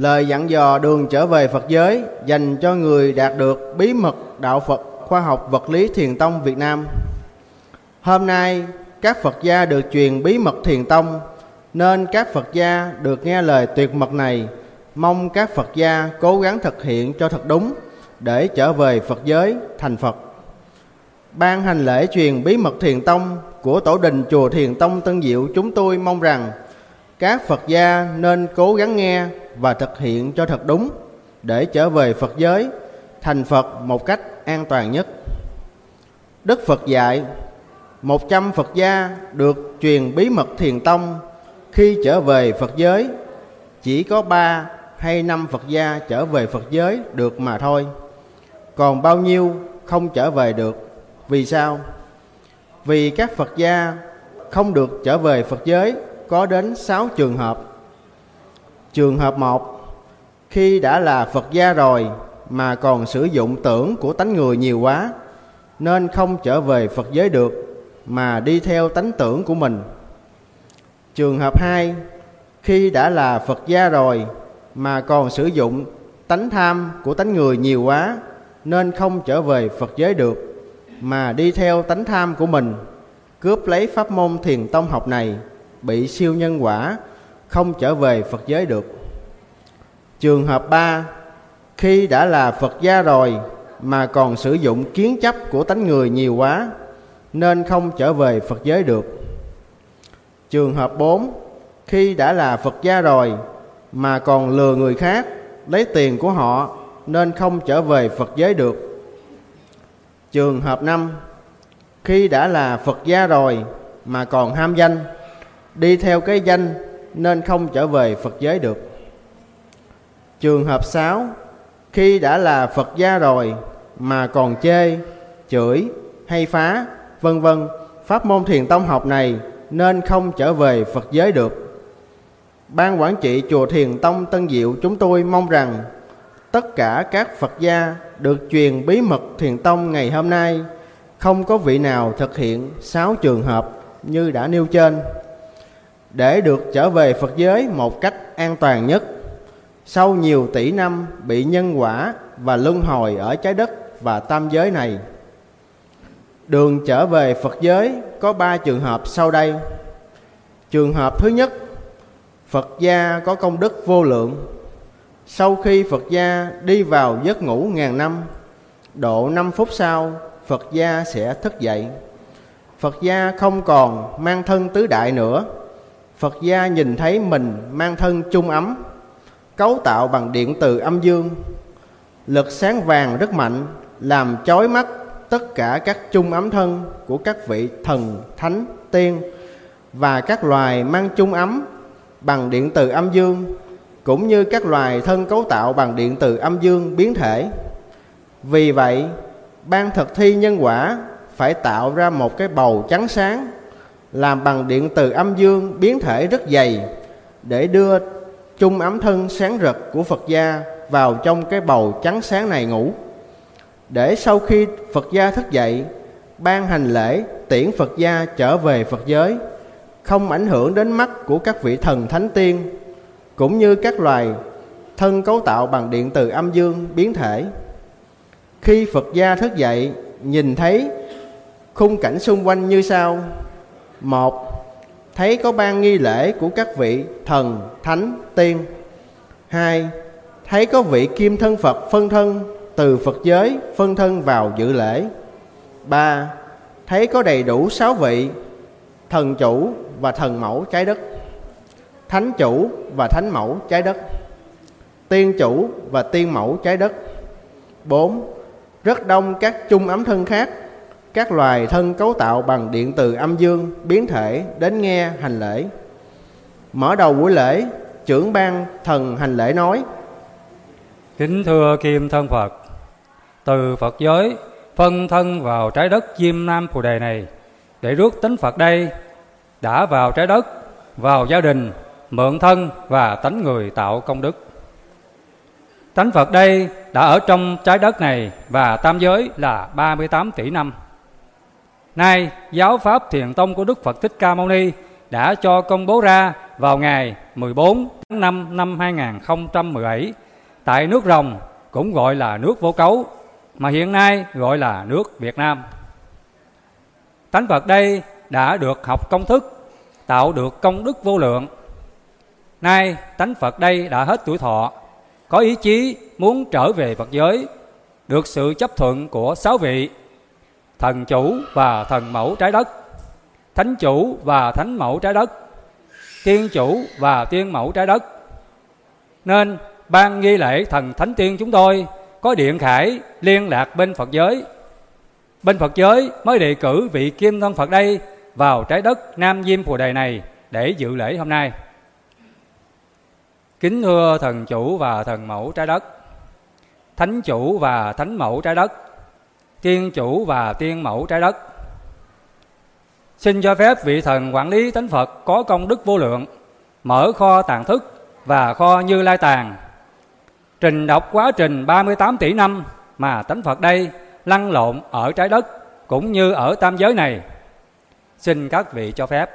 lời dặn dò đường trở về Phật giới dành cho người đạt được bí mật đạo Phật khoa học vật lý thiền tông Việt Nam. Hôm nay, các Phật gia được truyền bí mật thiền tông, nên các Phật gia được nghe lời tuyệt mật này mong các Phật gia cố gắng thực hiện cho thật đúng để trở về Phật giới thành Phật. Ban hành lễ truyền bí mật thiền tông của tổ đình chùa Thiền Tông Tân Diệu, chúng tôi mong rằng các Phật gia nên cố gắng nghe và thực hiện cho thật đúng để trở về Phật giới, thành Phật một cách an toàn nhất. Đức Phật dạy, một trăm Phật gia được truyền bí mật thiền tông khi trở về Phật giới chỉ có ba hay năm Phật gia trở về Phật giới được mà thôi. Còn bao nhiêu không trở về được. Vì sao? Vì các Phật gia không được trở về Phật giới có đến sáu trường hợp. Trường hợp một, Khi đã là Phật gia rồi mà còn sử dụng tưởng của tánh người nhiều quá, nên không trở về Phật giới được mà đi theo tánh tưởng của mình. Trường hợp 2 Khi đã là Phật gia rồi mà còn sử dụng tánh tham của tánh người nhiều quá, nên không trở về Phật giới được mà đi theo tánh tham của mình, cướp lấy pháp môn thiền tông học này, bị siêu nhân quả không trở về Phật giới được. Trường hợp 3 khi đã là Phật gia rồi mà còn sử dụng kiến chấp của tánh người nhiều quá, nên không trở về Phật giới được. Trường hợp 4 khi đã là Phật gia rồi mà còn lừa người khác, lấy tiền của họ, nên không trở về Phật giới được. Trường hợp 5 khi đã là Phật gia rồi mà còn ham danh, đi theo cái danh nên không trở về Phật giới được. Trường hợp 6 khi đã là Phật gia rồi mà còn chê, chửi hay phá, vân vân, pháp môn thiền tông học này nên không trở về Phật giới được. Ban quản trị chùa Thiền Tông Tân Diệu chúng tôi mong rằng tất cả các Phật gia được truyền bí mật Thiền Tông ngày hôm nay không có vị nào thực hiện sáu trường hợp như đã nêu trên để được trở về Phật giới một cách an toàn nhất sau nhiều tỷ năm bị nhân quả và luân hồi ở trái đất và tam giới này. Đường trở về Phật giới có ba trường hợp sau đây. Trường hợp thứ nhất, Phật gia có công đức vô lượng. Sau khi Phật gia đi vào giấc ngủ ngàn năm, độ năm phút sau, Phật gia sẽ thức dậy. Phật gia không còn mang thân tứ đại nữa. Phật gia nhìn thấy mình mang thân chung ấm, cấu tạo bằng điện từ âm dương. Lực sáng vàng rất mạnh, làm chói mắt tất cả các chung ấm thân của các vị thần, thánh, tiên và các loài mang chung ấm bằng điện từ âm dương, cũng như các loài thân cấu tạo bằng điện từ âm dương biến thể. Vì vậy, ban thực thi nhân quả phải tạo ra một cái bầu trắng sáng làm bằng điện từ âm dương biến thể rất dày để đưa chung ấm thân sáng rực của Phật gia vào trong cái bầu trắng sáng này ngủ. Để sau khi Phật gia thức dậy, ban hành lễ tiễn Phật gia trở về Phật giới, không ảnh hưởng đến mắt của các vị thần thánh tiên cũng như các loài thân cấu tạo bằng điện từ âm dương biến thể. Khi Phật gia thức dậy, nhìn thấy khung cảnh xung quanh như sau một thấy có ban nghi lễ của các vị thần, thánh, tiên. Hai, thấy có vị kim thân Phật phân thân từ Phật giới phân thân vào dự lễ. Ba, thấy có đầy đủ sáu vị thần chủ và thần mẫu trái đất, thánh chủ và thánh mẫu trái đất, tiên chủ và tiên mẫu trái đất. Bốn, rất đông các chung ấm thân khác các loài thân cấu tạo bằng điện từ âm dương biến thể đến nghe, hành lễ. Mở đầu buổi lễ, trưởng ban thần hành lễ nói, kính thưa kim thân phật, từ phật giới, phân thân vào trái đất diêm nam phù đề này, để rước tính phật đây, đã vào trái đất, vào gia đình, mượn thân và tánh người tạo công đức. Tánh phật đây đã ở trong trái đất này và tam giới là 38 tỷ năm. Nay, giáo pháp thiền tông của Đức Phật Thích Ca Mâu Ni đã cho công bố ra vào ngày 14 tháng năm năm 2017 tại nước Rồng cũng gọi là nước vô cấu mà hiện nay gọi là nước Việt Nam. Tánh Phật đây đã được học công thức, tạo được công đức vô lượng. Nay tánh Phật đây đã hết tuổi thọ, có ý chí muốn trở về Phật giới, được sự chấp thuận của sáu vị thần chủ và thần mẫu trái đất, thánh chủ và thánh mẫu trái đất, tiên chủ và tiên mẫu trái đất. Nên ban nghi lễ thần thánh tiên chúng tôi có điện khải liên lạc bên Phật giới. Bên Phật giới mới đề cử vị kim thân Phật đây vào trái đất Nam Diêm Phù Đề này để dự lễ hôm nay. Kính thưa thần chủ và thần mẫu trái đất, thánh chủ và thánh mẫu trái đất, tiên chủ và tiên mẫu trái đất. Xin cho phép vị thần quản lý tánh Phật có công đức vô lượng, mở kho tàng thức và kho như lai tàng. Trình đọc quá trình 38 tỷ năm mà tánh Phật đây lăn lộn ở trái đất cũng như ở tam giới này. Xin các vị cho phép.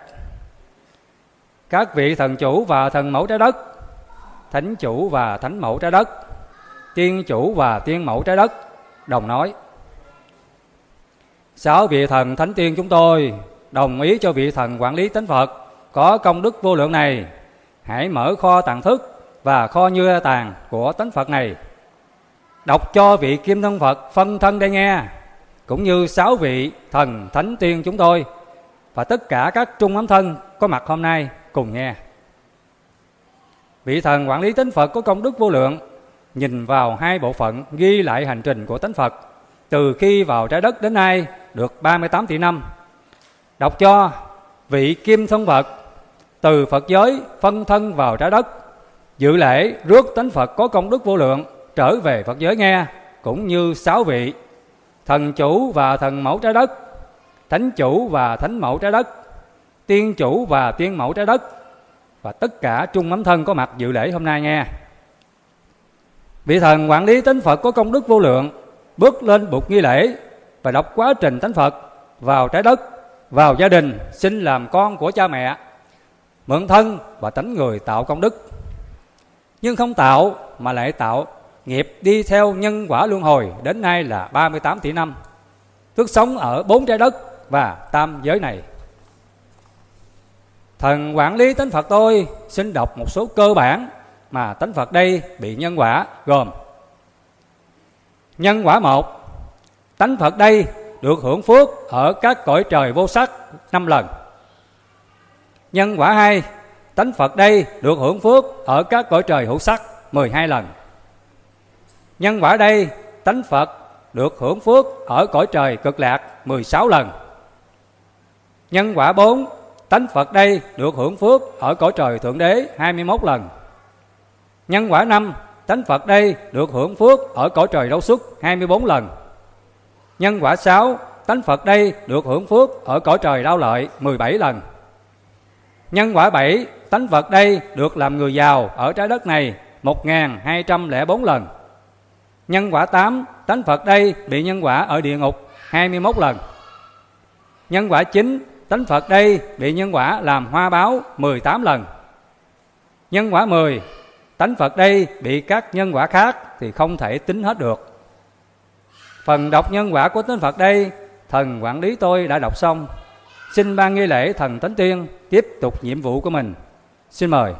Các vị thần chủ và thần mẫu trái đất, thánh chủ và thánh mẫu trái đất, tiên chủ và tiên mẫu trái đất đồng nói Sáu vị thần thánh tiên chúng tôi đồng ý cho vị thần quản lý tánh Phật có công đức vô lượng này. Hãy mở kho tàng thức và kho như tàng của tánh Phật này. Đọc cho vị kim thân Phật phân thân đây nghe, cũng như sáu vị thần thánh tiên chúng tôi và tất cả các trung ấm thân có mặt hôm nay cùng nghe. Vị thần quản lý tánh Phật có công đức vô lượng, nhìn vào hai bộ phận ghi lại hành trình của tánh Phật từ khi vào trái đất đến nay được 38 tỷ năm. Đọc cho vị kim thân Phật từ Phật giới phân thân vào trái đất, dự lễ rước tánh Phật có công đức vô lượng trở về Phật giới nghe, cũng như sáu vị thần chủ và thần mẫu trái đất, thánh chủ và thánh mẫu trái đất, tiên chủ và tiên mẫu trái đất và tất cả trung ấm thân có mặt dự lễ hôm nay nghe. Vị thần quản lý tánh Phật có công đức vô lượng, bước lên bục nghi lễ và đọc quá trình tánh Phật vào trái đất, vào gia đình, xin làm con của cha mẹ, mượn thân và tánh người tạo công đức. Nhưng không tạo mà lại tạo nghiệp đi theo nhân quả luân hồi đến nay là 38 tỷ năm. Tức sống ở bốn trái đất và tam giới này. Thần quản lý tánh Phật tôi xin đọc một số cơ bản mà tánh Phật đây bị nhân quả gồm Nhân quả một, Tánh Phật đây được hưởng phước ở các cõi trời vô sắc năm lần. Nhân quả hai, Tánh Phật đây được hưởng phước ở các cõi trời hữu sắc 12 lần. Nhân quả đây, tánh Phật được hưởng phước ở cõi trời cực lạc 16 lần. Nhân quả 4 tánh Phật đây được hưởng phước ở cõi trời Thượng Đế 21 lần. Nhân quả 5 tánh Phật đây được hưởng phước ở cõi trời đấu xuất 24 lần. Nhân quả 6 tánh Phật đây được hưởng phước ở cõi trời đau lợi 17 lần. Nhân quả 7 tánh Phật đây được làm người giàu ở trái đất này 1.204 lần. Nhân quả 8 tánh Phật đây bị nhân quả ở địa ngục 21 lần. Nhân quả 9 tánh Phật đây bị nhân quả làm hoa báo 18 lần. Nhân quả 10 tánh Phật đây bị các nhân quả khác thì không thể tính hết được. Phần đọc nhân quả của tánh Phật đây, thần quản lý tôi đã đọc xong. Xin ban nghi lễ thần tánh tiên tiếp tục nhiệm vụ của mình. Xin mời.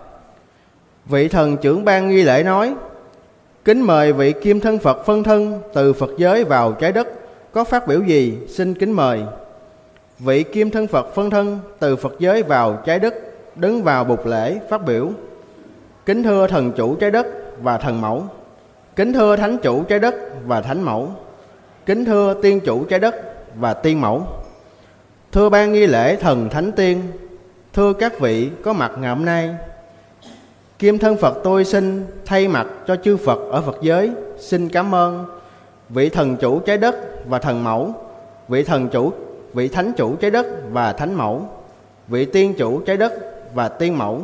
Vị thần trưởng ban nghi lễ nói, Kính mời vị kim thân Phật phân thân từ Phật giới vào trái đất có phát biểu gì, xin kính mời. Vị kim thân Phật phân thân từ Phật giới vào trái đất, đứng vào bục lễ phát biểu. Kính thưa thần chủ trái đất và thần mẫu. Kính thưa thánh chủ trái đất và thánh mẫu. Kính thưa tiên chủ trái đất và tiên mẫu. Thưa ban nghi lễ thần thánh tiên. Thưa các vị có mặt ngày hôm nay Kim thân Phật tôi xin thay mặt cho chư Phật ở Phật giới xin cảm ơn vị thần chủ trái đất và thần mẫu, vị thần chủ, vị thánh chủ trái đất và thánh mẫu, vị tiên chủ trái đất và tiên mẫu.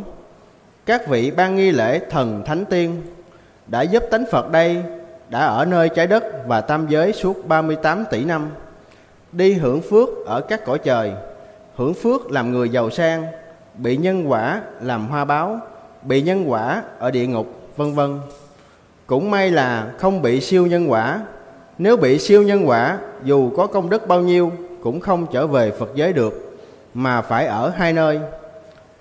Các vị ban nghi lễ thần thánh tiên đã giúp tánh Phật đây đã ở nơi trái đất và tam giới suốt 38 tỷ năm, đi hưởng phước ở các cõi trời, hưởng phước làm người giàu sang, bị nhân quả làm hoa báo, bị nhân quả ở địa ngục, vân vân. Cũng may là không bị siêu nhân quả. Nếu bị siêu nhân quả, dù có công đức bao nhiêu cũng không trở về Phật giới được, mà phải ở hai nơi.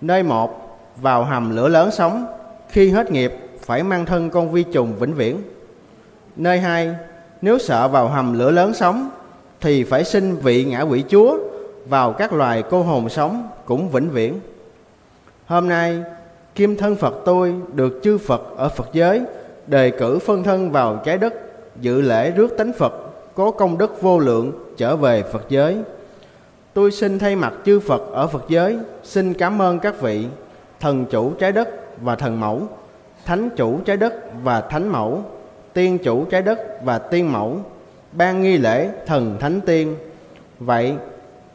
Nơi một, vào hầm lửa lớn sống, khi hết nghiệp phải mang thân con vi trùng vĩnh viễn. Nơi hai, nếu sợ vào hầm lửa lớn sống thì phải sinh vị ngã quỷ chúa vào các loài cô hồn sống cũng vĩnh viễn. Hôm nay, kim thân Phật tôi được chư Phật ở Phật giới đề cử phân thân vào trái đất dự lễ rước tánh Phật có công đức vô lượng trở về Phật giới. Tôi xin thay mặt chư Phật ở Phật giới xin cảm ơn các vị thần chủ trái đất và thần mẫu, thánh chủ trái đất và thánh mẫu, tiên chủ trái đất và tiên mẫu, ban nghi lễ thần thánh tiên. Vậy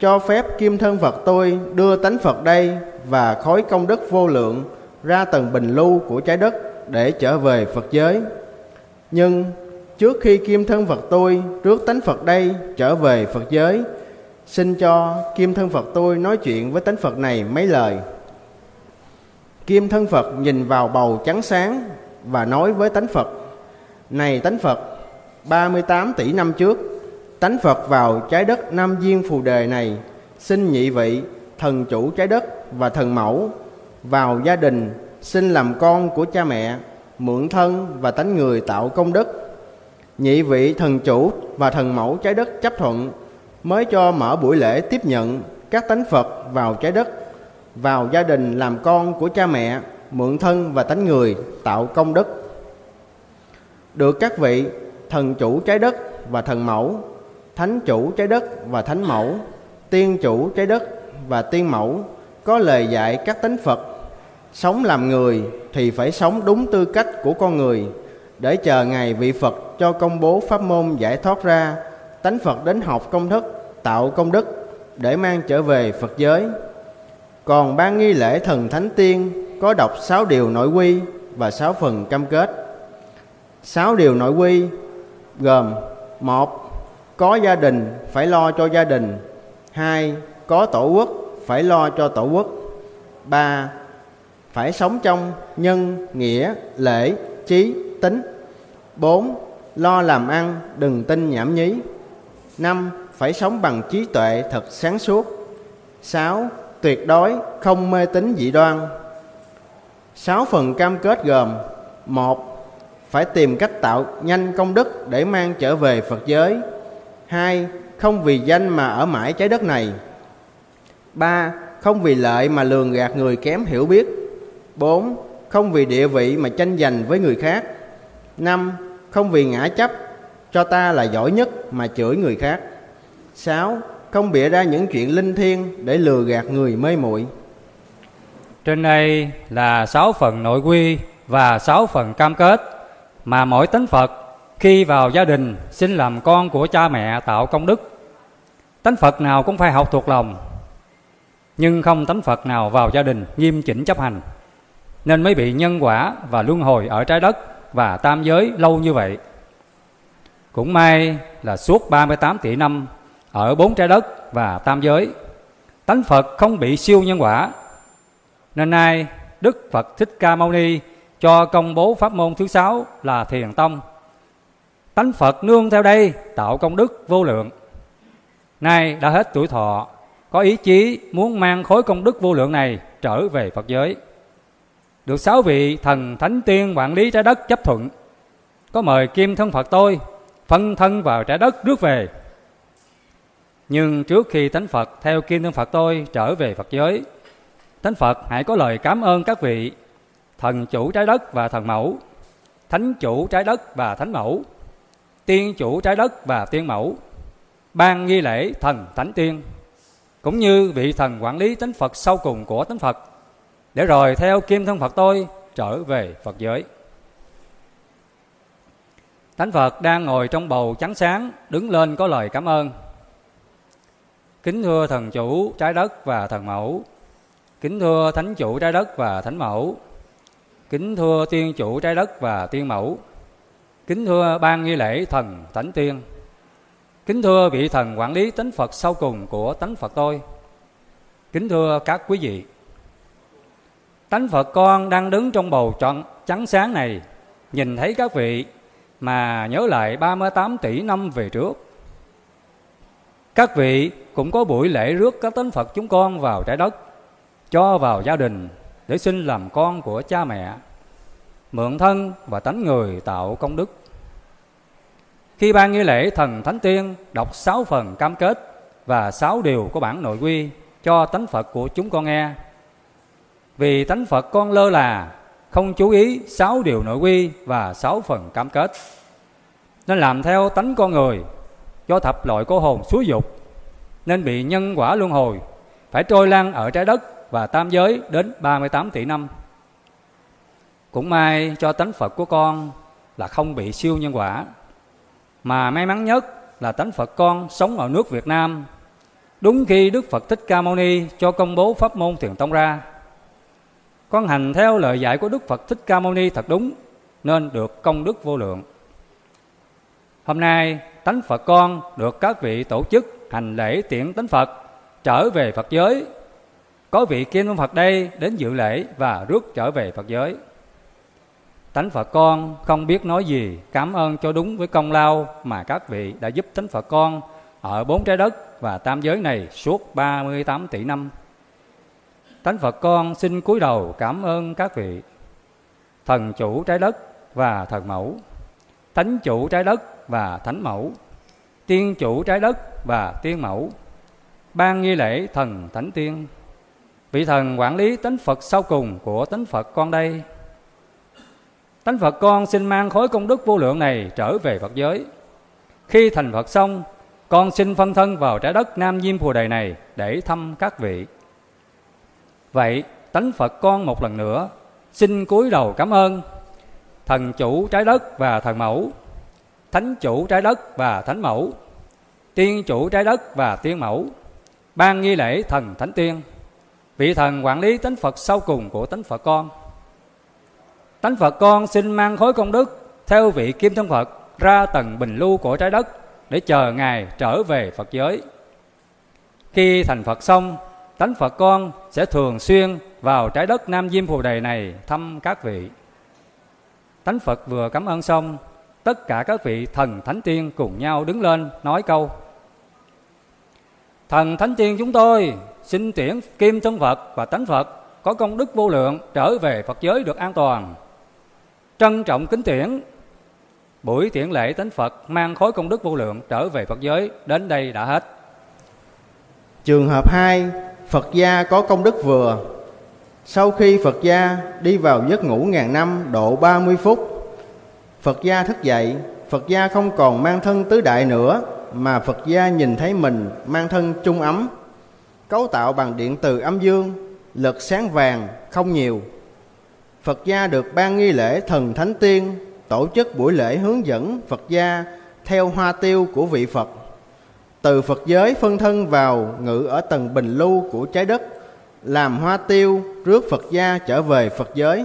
cho phép kim thân Phật tôi đưa tánh Phật đây và khối công đức vô lượng ra tầng bình lưu của trái đất để trở về Phật giới. Nhưng trước khi kim thân Phật tôi trước tánh Phật đây trở về Phật giới, xin cho kim thân Phật tôi nói chuyện với tánh Phật này mấy lời. Kim thân Phật nhìn vào bầu trắng sáng và nói với tánh Phật, Này tánh Phật, 38 tỷ năm trước, tánh Phật vào trái đất Nam Diên Phù Đề này, xin nhị vị, thần chủ trái đất và thần mẫu, vào gia đình, xin làm con của cha mẹ, mượn thân và tánh người tạo công đức. Nhị vị thần chủ và thần mẫu trái đất chấp thuận, mới cho mở buổi lễ tiếp nhận các tánh Phật vào trái đất vào gia đình làm con của cha mẹ, mượn thân và tánh người, tạo công đức. Được các vị thần chủ trái đất và thần mẫu, thánh chủ trái đất và thánh mẫu, tiên chủ trái đất và tiên mẫu, có lời dạy các tánh phật, sống làm người thì phải sống đúng tư cách của con người, để chờ ngày vị phật cho công bố pháp môn giải thoát ra, tánh phật đến học công thức, tạo công đức, để mang trở về phật giới còn ban nghi lễ thần thánh tiên có đọc sáu điều nội quy và sáu phần cam kết. Sáu điều nội quy gồm một Có gia đình phải lo cho gia đình. Hai Có tổ quốc phải lo cho tổ quốc. Ba Phải sống trong nhân, nghĩa, lễ, trí, tính. Bốn Lo làm ăn, đừng tin nhảm nhí. Năm Phải sống bằng trí tuệ thật sáng suốt. Sáu tuyệt đối không mê tín dị đoan. Sáu phần cam kết gồm, một, Phải tìm cách tạo nhanh công đức để mang trở về Phật giới. hai, Không vì danh mà ở mãi trái đất này. ba, Không vì lợi mà lường gạt người kém hiểu biết. bốn, Không vì địa vị mà tranh giành với người khác. năm, Không vì ngã chấp, cho ta là giỏi nhất mà chửi người khác. sáu không bịa ra những chuyện linh thiêng để lừa gạt người mê muội. Trên đây là sáu phần nội quy và sáu phần cam kết mà mỗi tánh Phật khi vào gia đình xin làm con của cha mẹ tạo công đức. Tánh Phật nào cũng phải học thuộc lòng, nhưng không tánh Phật nào vào gia đình nghiêm chỉnh chấp hành, nên mới bị nhân quả và luân hồi ở trái đất và tam giới lâu như vậy. Cũng may là suốt 38 tỷ năm ở bốn trái đất và tam giới. Tánh Phật không bị siêu nhân quả. Nên nay Đức Phật Thích Ca Mâu Ni cho công bố pháp môn thứ sáu là Thiền Tông. Tánh Phật nương theo đây tạo công đức vô lượng. Nay đã hết tuổi thọ, có ý chí muốn mang khối công đức vô lượng này trở về Phật giới. Được sáu vị thần thánh tiên quản lý trái đất chấp thuận. Có mời kim thân Phật tôi phân thân vào trái đất rước về nhưng trước khi Thánh Phật theo Kim Thân Phật tôi trở về Phật giới, Thánh Phật hãy có lời cảm ơn các vị thần chủ trái đất và thần mẫu, thánh chủ trái đất và thánh mẫu, tiên chủ trái đất và tiên mẫu, ban nghi lễ thần thánh tiên, cũng như vị thần quản lý Thánh Phật sau cùng của Thánh Phật, để rồi theo Kim Thân Phật tôi trở về Phật giới. Thánh Phật đang ngồi trong bầu trắng sáng, đứng lên có lời cảm ơn. Kính thưa thần chủ trái đất và thần mẫu. Kính thưa thánh chủ trái đất và thánh mẫu. Kính thưa tiên chủ trái đất và tiên mẫu. Kính thưa ban nghi lễ thần thánh tiên. Kính thưa vị thần quản lý tánh Phật sau cùng của tánh Phật tôi. Kính thưa các quý vị. tánh Phật con đang đứng trong bầu trọn trắng sáng này, nhìn thấy các vị mà nhớ lại 38 tỷ năm về trước. Các vị cũng có buổi lễ rước các tánh Phật chúng con vào trái đất, cho vào gia đình để xin làm con của cha mẹ, mượn thân và tánh người tạo công đức. Khi ban nghi lễ thần thánh tiên đọc sáu phần cam kết và sáu điều của bản nội quy cho tánh Phật của chúng con nghe. Vì tánh Phật con lơ là, không chú ý sáu điều nội quy và sáu phần cam kết. Nên làm theo tánh con người, do thập loại cô hồn xúi dục, nên bị nhân quả luân hồi, phải trôi lăn ở trái đất và tam giới đến 38 tỷ năm. Cũng may cho tánh Phật của con là không bị siêu nhân quả, mà may mắn nhất là tánh Phật con sống ở nước Việt Nam Đúng khi Đức Phật Thích Ca Mâu Ni cho công bố pháp môn thiền tông ra, con hành theo lời dạy của Đức Phật Thích Ca Mâu Ni thật đúng nên được công đức vô lượng. Hôm nay tánh Phật con được các vị tổ chức hành lễ tiễn tánh Phật trở về Phật giới. Có vị Kim Phật đây đến dự lễ và rước trở về Phật giới. Tánh Phật con không biết nói gì cảm ơn cho đúng với công lao mà các vị đã giúp tánh Phật con ở bốn trái đất và tam giới này suốt 38 tỷ năm. tánh Phật con xin cúi đầu cảm ơn các vị thần chủ trái đất và thần mẫu, thánh chủ trái đất và thánh mẫu, tiên chủ trái đất và tiên mẫu, ban nghi lễ thần thánh tiên, vị thần quản lý tánh Phật sau cùng của tánh Phật con đây. Tánh Phật con xin mang khối công đức vô lượng này trở về Phật giới. Khi thành Phật xong, con xin phân thân vào trái đất Nam Diêm Phù Đề này để thăm các vị. Vậy, tánh Phật con một lần nữa xin cúi đầu cảm ơn thần chủ trái đất và thần mẫu, thánh chủ trái đất và thánh mẫu, tiên chủ trái đất và tiên mẫu, ban nghi lễ thần thánh tiên, vị thần quản lý tánh Phật sau cùng của tánh Phật con. Tánh Phật con xin mang khối công đức theo vị Kim Thân Phật ra tầng bình lưu của trái đất để chờ Ngài trở về Phật giới. Khi thành Phật xong, tánh Phật con sẽ thường xuyên vào trái đất Nam Diêm Phù Đề này thăm các vị. Tánh Phật vừa cảm ơn xong, tất cả các vị thần thánh tiên cùng nhau đứng lên nói câu Thần thánh tiên chúng tôi xin tiễn Kim Thân Phật và Tánh Phật có công đức vô lượng trở về Phật giới được an toàn. Trân trọng kính tiễn Buổi tiễn lễ tánh Phật mang khối công đức vô lượng trở về Phật giới đến đây đã hết. Trường hợp 2, Phật gia có công đức vừa. Sau khi Phật gia đi vào giấc ngủ ngàn năm độ 30 phút, Phật gia thức dậy, Phật gia không còn mang thân tứ đại nữa, mà Phật gia nhìn thấy mình mang thân trung ấm, cấu tạo bằng điện từ âm dương, lực sáng vàng không nhiều. Phật gia được ban nghi lễ thần thánh tiên tổ chức buổi lễ hướng dẫn Phật gia theo hoa tiêu của vị Phật. Từ Phật giới phân thân vào ngự ở tầng bình lưu của trái đất, làm hoa tiêu rước Phật gia trở về Phật giới.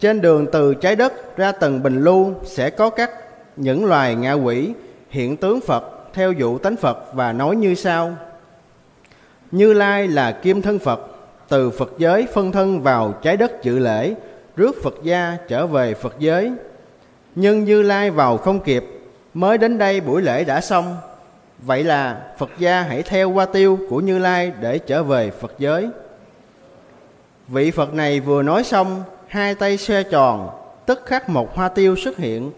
Trên đường từ trái đất ra tầng bình lưu sẽ có các những loài ngạ quỷ hiện tướng Phật theo dụ tánh Phật và nói như sau. Như Lai là kim thân Phật, từ Phật giới phân thân vào trái đất dự lễ, rước Phật gia trở về Phật giới. Nhưng Như Lai vào không kịp, mới đến đây buổi lễ đã xong. Vậy là Phật gia hãy theo qua tiêu của Như Lai để trở về Phật giới. Vị Phật này vừa nói xong, hai tay xe tròn, tức khắc một hoa tiêu xuất hiện.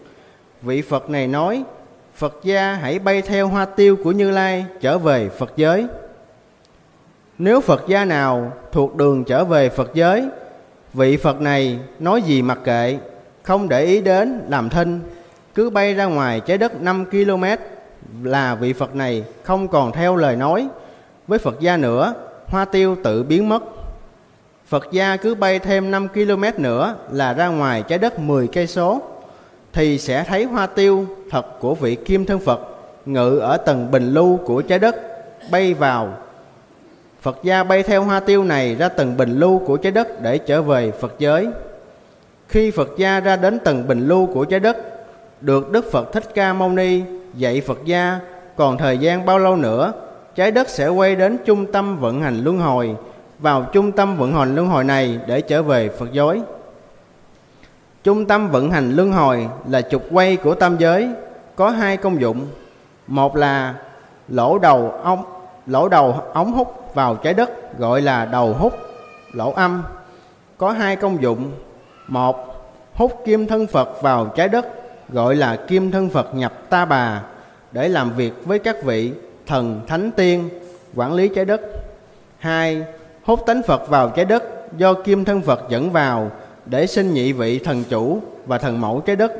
Vị Phật này nói, Phật gia hãy bay theo hoa tiêu của Như Lai trở về Phật giới. Nếu Phật gia nào thuộc đường trở về Phật giới Vị Phật này nói gì mặc kệ, không để ý đến làm thinh, cứ bay ra ngoài trái đất 5 km là vị Phật này không còn theo lời nói với Phật gia nữa, hoa tiêu tự biến mất. Phật gia cứ bay thêm 5 km nữa là ra ngoài trái đất 10 cây số thì sẽ thấy hoa tiêu thật của vị Kim Thân Phật ngự ở tầng bình lưu của trái đất bay vào Phật gia bay theo hoa tiêu này ra tầng bình lưu của trái đất để trở về Phật giới. Khi Phật gia ra đến tầng bình lưu của trái đất, được Đức Phật Thích Ca Mâu Ni dạy Phật gia còn thời gian bao lâu nữa, trái đất sẽ quay đến trung tâm vận hành luân hồi vào trung tâm vận hành luân hồi này để trở về Phật giới. Trung tâm vận hành luân hồi là trục quay của tam giới, có hai công dụng. Một là lỗ đầu ống lỗ đầu ống hút vào trái đất gọi là đầu hút lỗ âm có hai công dụng một hút kim thân phật vào trái đất gọi là kim thân phật nhập ta bà để làm việc với các vị thần thánh tiên quản lý trái đất hai hút tánh phật vào trái đất, do kim thân phật dẫn vào, để sinh nhị vị thần chủ và thần mẫu trái đất,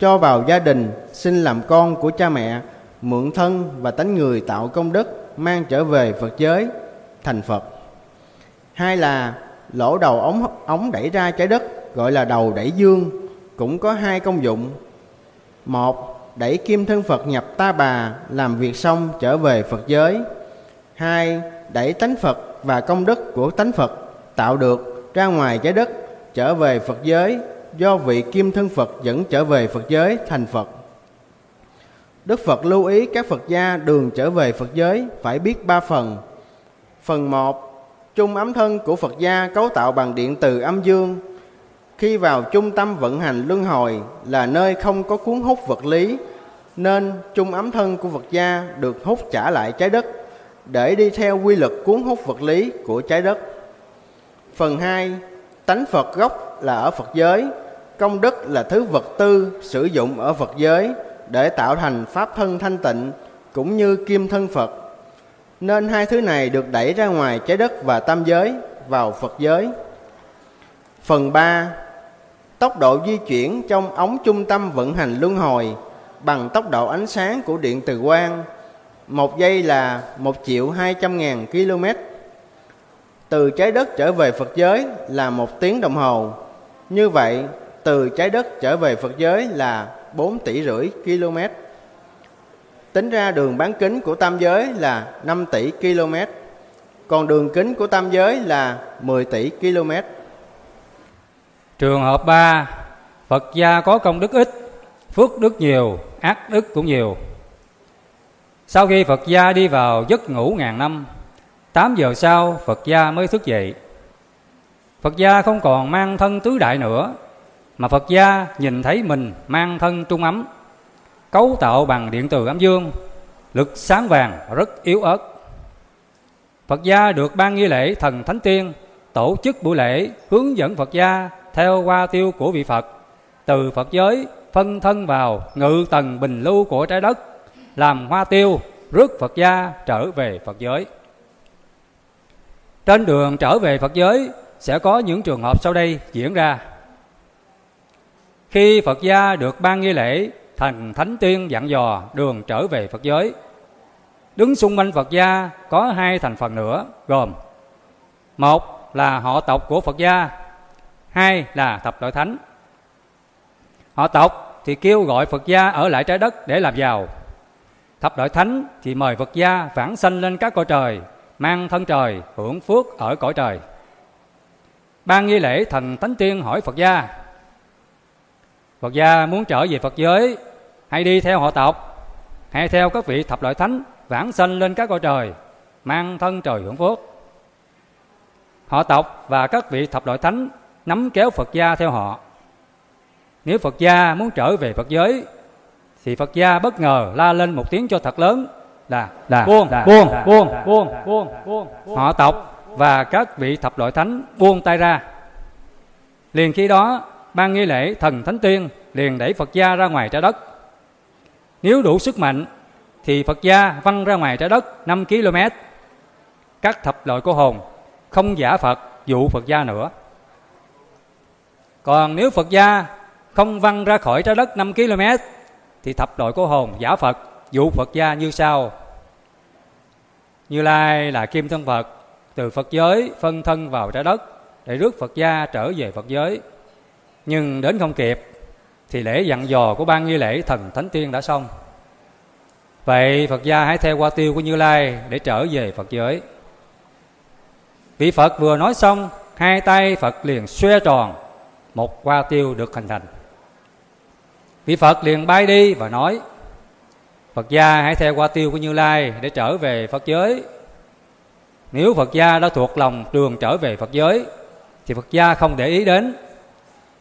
cho vào gia đình, sinh làm con của cha mẹ, mượn thân và tánh người tạo công đức mang trở về phật giới, thành phật. Hai là lỗ đầu ống ống đẩy ra trái đất, gọi là đầu đẩy dương, cũng có hai công dụng. Một, đẩy kim thân phật nhập ta bà, làm việc xong trở về phật giới. Hai, đẩy tánh phật và công đức của tánh phật tạo được ra ngoài trái đất trở về phật giới do vị kim thân phật dẫn trở về phật giới thành phật. Đức phật lưu ý các phật gia đường trở về phật giới phải biết ba phần. Phần một Trung ấm thân của Phật gia cấu tạo bằng điện từ âm dương. Khi vào trung tâm vận hành luân hồi là nơi không có cuốn hút vật lý, nên trung ấm thân của Phật gia được hút trả lại trái đất để đi theo quy luật cuốn hút vật lý của trái đất. Phần 2. Tánh Phật gốc là ở Phật giới, công đức là thứ vật tư sử dụng ở Phật giới để tạo thành pháp thân thanh tịnh cũng như kim thân Phật nên hai thứ này được đẩy ra ngoài trái đất và tam giới vào Phật giới. Phần 3. Tốc độ di chuyển trong ống trung tâm vận hành luân hồi bằng tốc độ ánh sáng của điện từ quang. Một giây là 1 triệu 200 ngàn km. Từ trái đất trở về Phật giới là một tiếng đồng hồ. Như vậy, từ trái đất trở về Phật giới là 4 tỷ rưỡi km. Tính ra đường bán kính của tam giới là 5 tỷ km, còn đường kính của tam giới là 10 tỷ km. Trường hợp 3, Phật gia có công đức ít, phước đức nhiều, ác đức cũng nhiều. Sau khi Phật gia đi vào giấc ngủ ngàn năm, 8 giờ sau Phật gia mới thức dậy. Phật gia không còn mang thân tứ đại nữa, mà Phật gia nhìn thấy mình mang thân trung ấm cấu tạo bằng điện từ âm dương, lực sáng vàng rất yếu ớt. Phật gia được ban nghi lễ thần thánh tiên tổ chức buổi lễ hướng dẫn Phật gia theo qua tiêu của vị Phật từ Phật giới phân thân vào ngự tầng bình lưu của trái đất làm hoa tiêu rước Phật gia trở về Phật giới. Trên đường trở về Phật giới sẽ có những trường hợp sau đây diễn ra. Khi Phật gia được ban nghi lễ thần thánh tiên dặn dò đường trở về Phật giới. Đứng xung quanh Phật gia có hai thành phần nữa gồm một là họ tộc của Phật gia, hai là thập đội thánh. Họ tộc thì kêu gọi Phật gia ở lại trái đất để làm giàu. Thập đội thánh thì mời Phật gia vãng sanh lên các cõi trời, mang thân trời hưởng phước ở cõi trời. Ban nghi lễ thần thánh tiên hỏi Phật gia Phật gia muốn trở về Phật giới hay đi theo họ tộc hay theo các vị thập loại thánh vãng sanh lên các cõi trời mang thân trời hưởng phước họ tộc và các vị thập loại thánh nắm kéo phật gia theo họ nếu phật gia muốn trở về phật giới thì phật gia bất ngờ la lên một tiếng cho thật lớn. Là là buông buông buông buông buông buông họ tộc và các vị thập loại thánh buông tay ra. Liền khi đó ban nghi lễ thần thánh tiên liền đẩy phật gia ra ngoài trái đất. Nếu đủ sức mạnh thì Phật gia văng ra ngoài trái đất 5 km. Các thập loại cô hồn không giả Phật dụ Phật gia nữa. Còn nếu Phật gia không văng ra khỏi trái đất 5 km thì thập đội cố hồn, giả Phật dụ Phật gia như sau. Như Lai là kim thân Phật, từ Phật giới phân thân vào trái đất để rước Phật gia trở về Phật giới. Nhưng đến không kịp, thì lễ dặn dò của ban nghi lễ thần thánh tiên đã xong vậy phật gia hãy theo qua tiêu của như lai để trở về phật giới vị phật vừa nói xong, hai tay phật liền xoe tròn, một qua tiêu được hình thành vị phật liền bay đi và nói, phật gia hãy theo qua tiêu của như lai để trở về phật giới. Nếu Phật gia đã thuộc lòng đường trở về Phật giới, Thì Phật gia không để ý đến.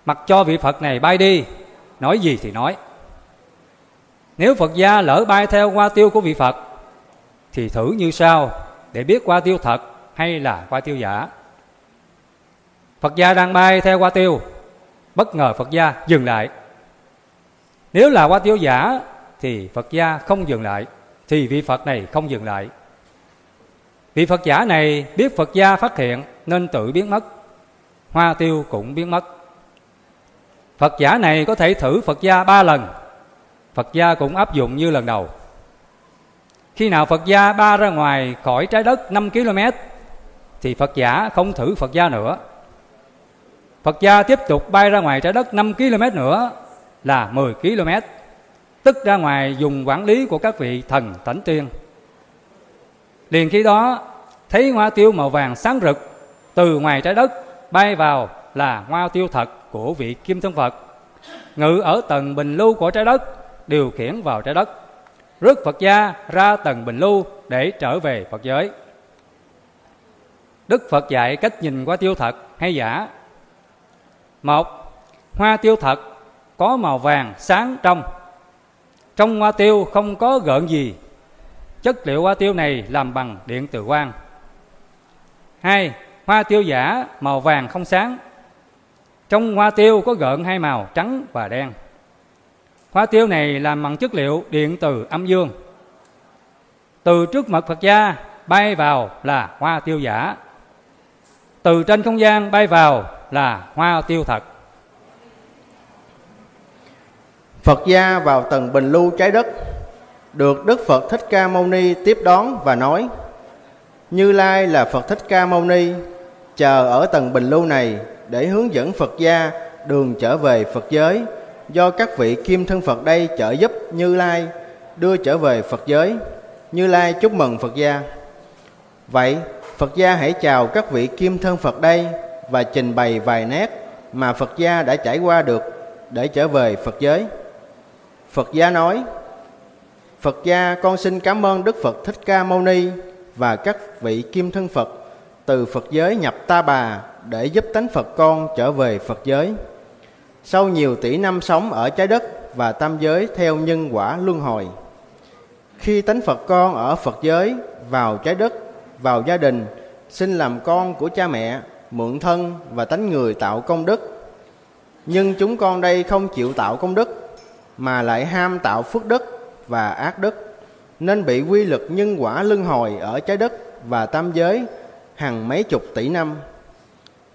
Mặc cho vị Phật này bay đi, Nói gì thì nói. Nếu Phật gia lỡ bay theo qua tiêu của vị Phật, Thì thử như sau, Để biết qua tiêu thật hay là qua tiêu giả. Phật gia đang bay theo qua tiêu, Bất ngờ Phật gia dừng lại. Nếu là qua tiêu giả, Thì Phật gia không dừng lại, Thì vị Phật này không dừng lại. Vị Phật giả này biết Phật gia phát hiện Nên tự biến mất, Hoa tiêu cũng biến mất. Phật giả này có thể thử Phật gia ba lần, Phật gia cũng áp dụng như lần đầu. Khi nào Phật gia ba ra ngoài khỏi trái đất 5 km Thì Phật giả không thử Phật gia nữa. Phật gia tiếp tục bay ra ngoài trái đất 5 km nữa là 10 km, Tức ra ngoài dùng quản lý của các vị thần thánh tiên. Liền khi đó, thấy hoa tiêu màu vàng sáng rực, Từ ngoài trái đất bay vào là hoa tiêu thật của vị Kim Thân Phật. Ngự ở tầng bình lưu của trái đất, Điều khiển vào trái đất, Rước Phật gia ra tầng bình lưu để trở về Phật giới. Đức Phật dạy cách nhìn qua tiêu thật hay giả. Một, hoa tiêu thật có màu vàng sáng trong. Trong hoa tiêu không có gợn gì. Chất liệu hoa tiêu này làm bằng điện từ quang. Hai, hoa tiêu giả, màu vàng không sáng. Trong hoa tiêu có gợn hai màu, trắng và đen. Hoa tiêu này làm bằng chất liệu điện từ âm dương. Từ trước mặt phật gia, bay vào là hoa tiêu giả. Từ trên không gian bay vào là hoa tiêu thật. Phật gia vào tầng bình lưu trái đất được Đức Phật Thích Ca Mâu Ni tiếp đón và nói Như Lai là Phật Thích Ca Mâu Ni chờ ở tầng bình lưu này để hướng dẫn Phật gia đường trở về Phật giới do các vị kim thân Phật đây trợ giúp Như Lai đưa trở về Phật giới. Như Lai chúc mừng Phật gia. Vậy, Phật gia hãy chào các vị kim thân Phật đây và trình bày vài nét mà Phật gia đã trải qua được để trở về Phật giới. Phật gia nói, Phật gia con xin cảm ơn Đức Phật Thích Ca Mâu Ni và các vị kim thân Phật từ Phật giới nhập Ta Bà để giúp tánh Phật con trở về Phật giới. Sau nhiều tỷ năm sống ở trái đất và tam giới theo nhân quả luân hồi, khi tánh Phật con ở Phật giới vào trái đất, vào gia đình, xin làm con của cha mẹ mượn thân và tánh người tạo công đức nhưng chúng con đây không chịu tạo công đức mà lại ham tạo phước đức và ác đức, nên bị quy lực nhân quả luân hồi ở trái đất và tam giới hàng mấy chục tỷ năm.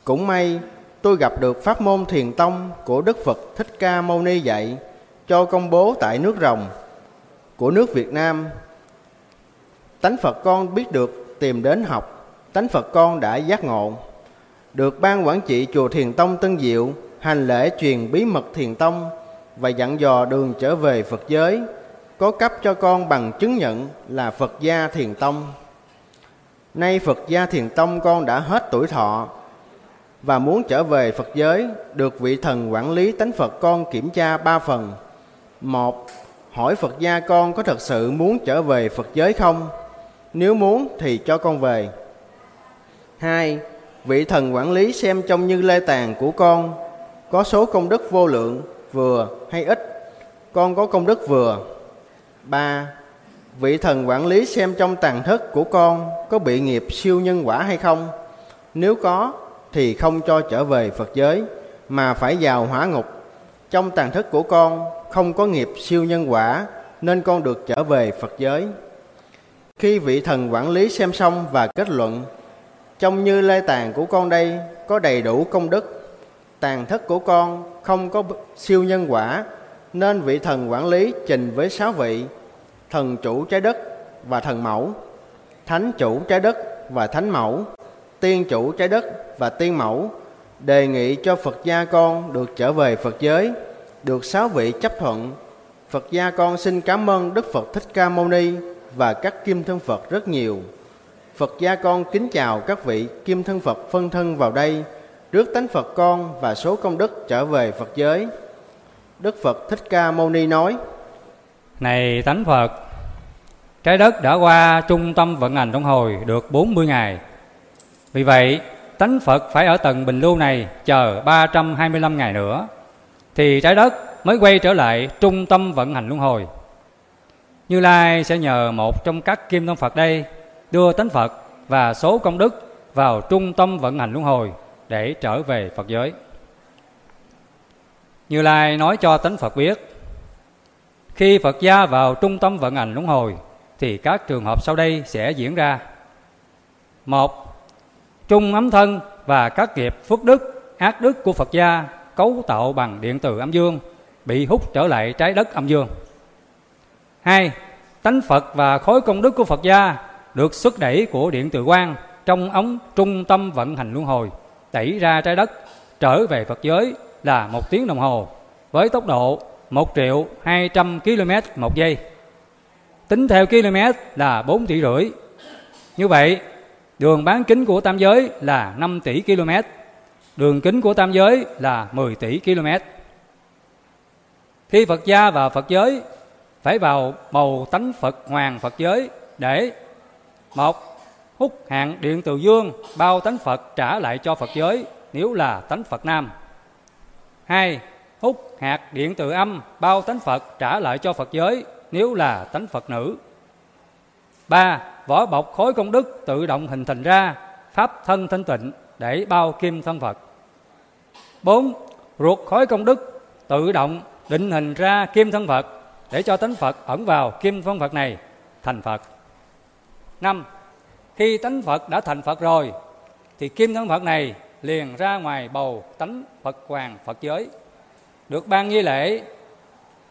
Cũng may, tôi gặp được pháp môn thiền tông của đức phật thích ca mâu ni dạy cho công bố tại nước rồng của nước việt nam. Tánh phật con biết được tìm đến học, tánh phật con đã giác ngộ, được ban quản trị chùa Thiền Tông Tân Diệu hành lễ truyền bí mật Thiền Tông và dặn dò đường trở về Phật giới, có cấp cho con bằng chứng nhận là Phật gia Thiền Tông. Nay Phật gia Thiền Tông con đã hết tuổi thọ và muốn trở về Phật giới, được vị thần quản lý tánh Phật con kiểm tra ba phần. Một, hỏi Phật gia con có thật sự muốn trở về Phật giới không? Nếu muốn thì cho con về. Hai, vị thần quản lý xem trong như lê tàn của con có số công đức vô lượng vừa hay ít? Con có công đức vừa. Ba vị thần quản lý xem trong tàn thất của con có bị nghiệp siêu nhân quả hay không? Nếu có thì không cho trở về phật giới mà phải vào hỏa ngục. Trong tàn thất của con không có nghiệp siêu nhân quả nên con được trở về phật giới. Khi vị thần quản lý xem xong và kết luận Trông như lê tàn của con đây có đầy đủ công đức, tàn thất của con không có siêu nhân quả, nên vị thần quản lý trình với sáu vị, thần chủ trái đất và thần mẫu, thánh chủ trái đất và thánh mẫu, tiên chủ trái đất và tiên mẫu, đề nghị cho Phật gia con được trở về Phật giới, được sáu vị chấp thuận. Phật gia con xin cảm ơn Đức Phật Thích Ca Mâu Ni và các kim thân Phật rất nhiều. Phật gia con kính chào các vị kim thân Phật phân thân vào đây, rước tánh Phật con và số công đức trở về Phật giới. Đức Phật Thích Ca Mâu Ni nói, Này tánh Phật, trái đất đã qua trung tâm vận hành luân hồi được 40 ngày. Vì vậy, tánh Phật phải ở tầng bình lưu này chờ 325 ngày nữa thì trái đất mới quay trở lại trung tâm vận hành luân hồi. Như Lai sẽ nhờ một trong các kim thân Phật đây đưa tánh Phật và số công đức vào trung tâm vận hành luân hồi để trở về Phật giới. Như Lai nói cho tánh Phật biết khi Phật gia vào trung tâm vận hành luân hồi thì các trường hợp sau đây sẽ diễn ra. Một, trung ấm thân và các nghiệp phước đức, ác đức của Phật gia cấu tạo bằng điện từ âm dương bị hút trở lại trái đất âm dương. Hai, tánh Phật và khối công đức của Phật gia được xuất đẩy của điện từ quang trong ống trung tâm vận hành luân hồi đẩy ra trái đất trở về Phật giới là một tiếng đồng hồ với tốc độ 1 triệu 200 km một giây. Tính theo km là 4 tỷ rưỡi. Như vậy, đường bán kính của tam giới là 5 tỷ km, đường kính của tam giới là 10 tỷ km. Khi Phật gia và Phật giới phải vào bầu tánh Phật hoàng Phật giới để một hút hạng điện từ dương bao tánh Phật trả lại cho Phật giới nếu là tánh Phật nam. Hai, hút hạt điện từ âm bao tánh Phật trả lại cho Phật giới nếu là tánh Phật nữ. Ba, vỏ bọc khối công đức tự động hình thành ra pháp thân thanh tịnh để bao kim thân Phật. Bốn, ruột khối công đức tự động định hình ra kim thân Phật để cho tánh Phật ẩn vào kim thân Phật này thành Phật. Năm, khi tánh Phật đã thành Phật rồi, thì kim thân Phật này liền ra ngoài bầu tánh Phật hoàng Phật giới, được ban nghi lễ,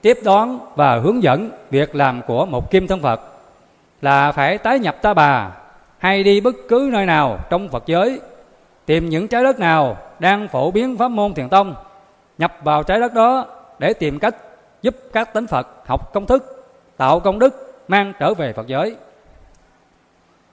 tiếp đón và hướng dẫn việc làm của một kim thân Phật là phải tái nhập ta bà hay đi bất cứ nơi nào trong Phật giới, tìm những trái đất nào đang phổ biến pháp môn thiền tông, nhập vào trái đất đó để tìm cách giúp các tánh Phật học công thức, tạo công đức mang trở về Phật giới.